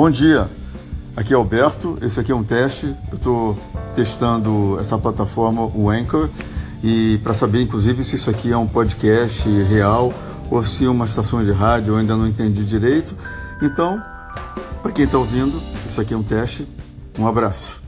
Bom dia, aqui é Alberto, esse aqui é um teste, eu estou testando essa plataforma, o Anchor, e para saber inclusive se isso aqui é um podcast real ou se uma estação de rádio, eu ainda não entendi direito. Então, para quem está ouvindo, isso aqui é um teste, um abraço.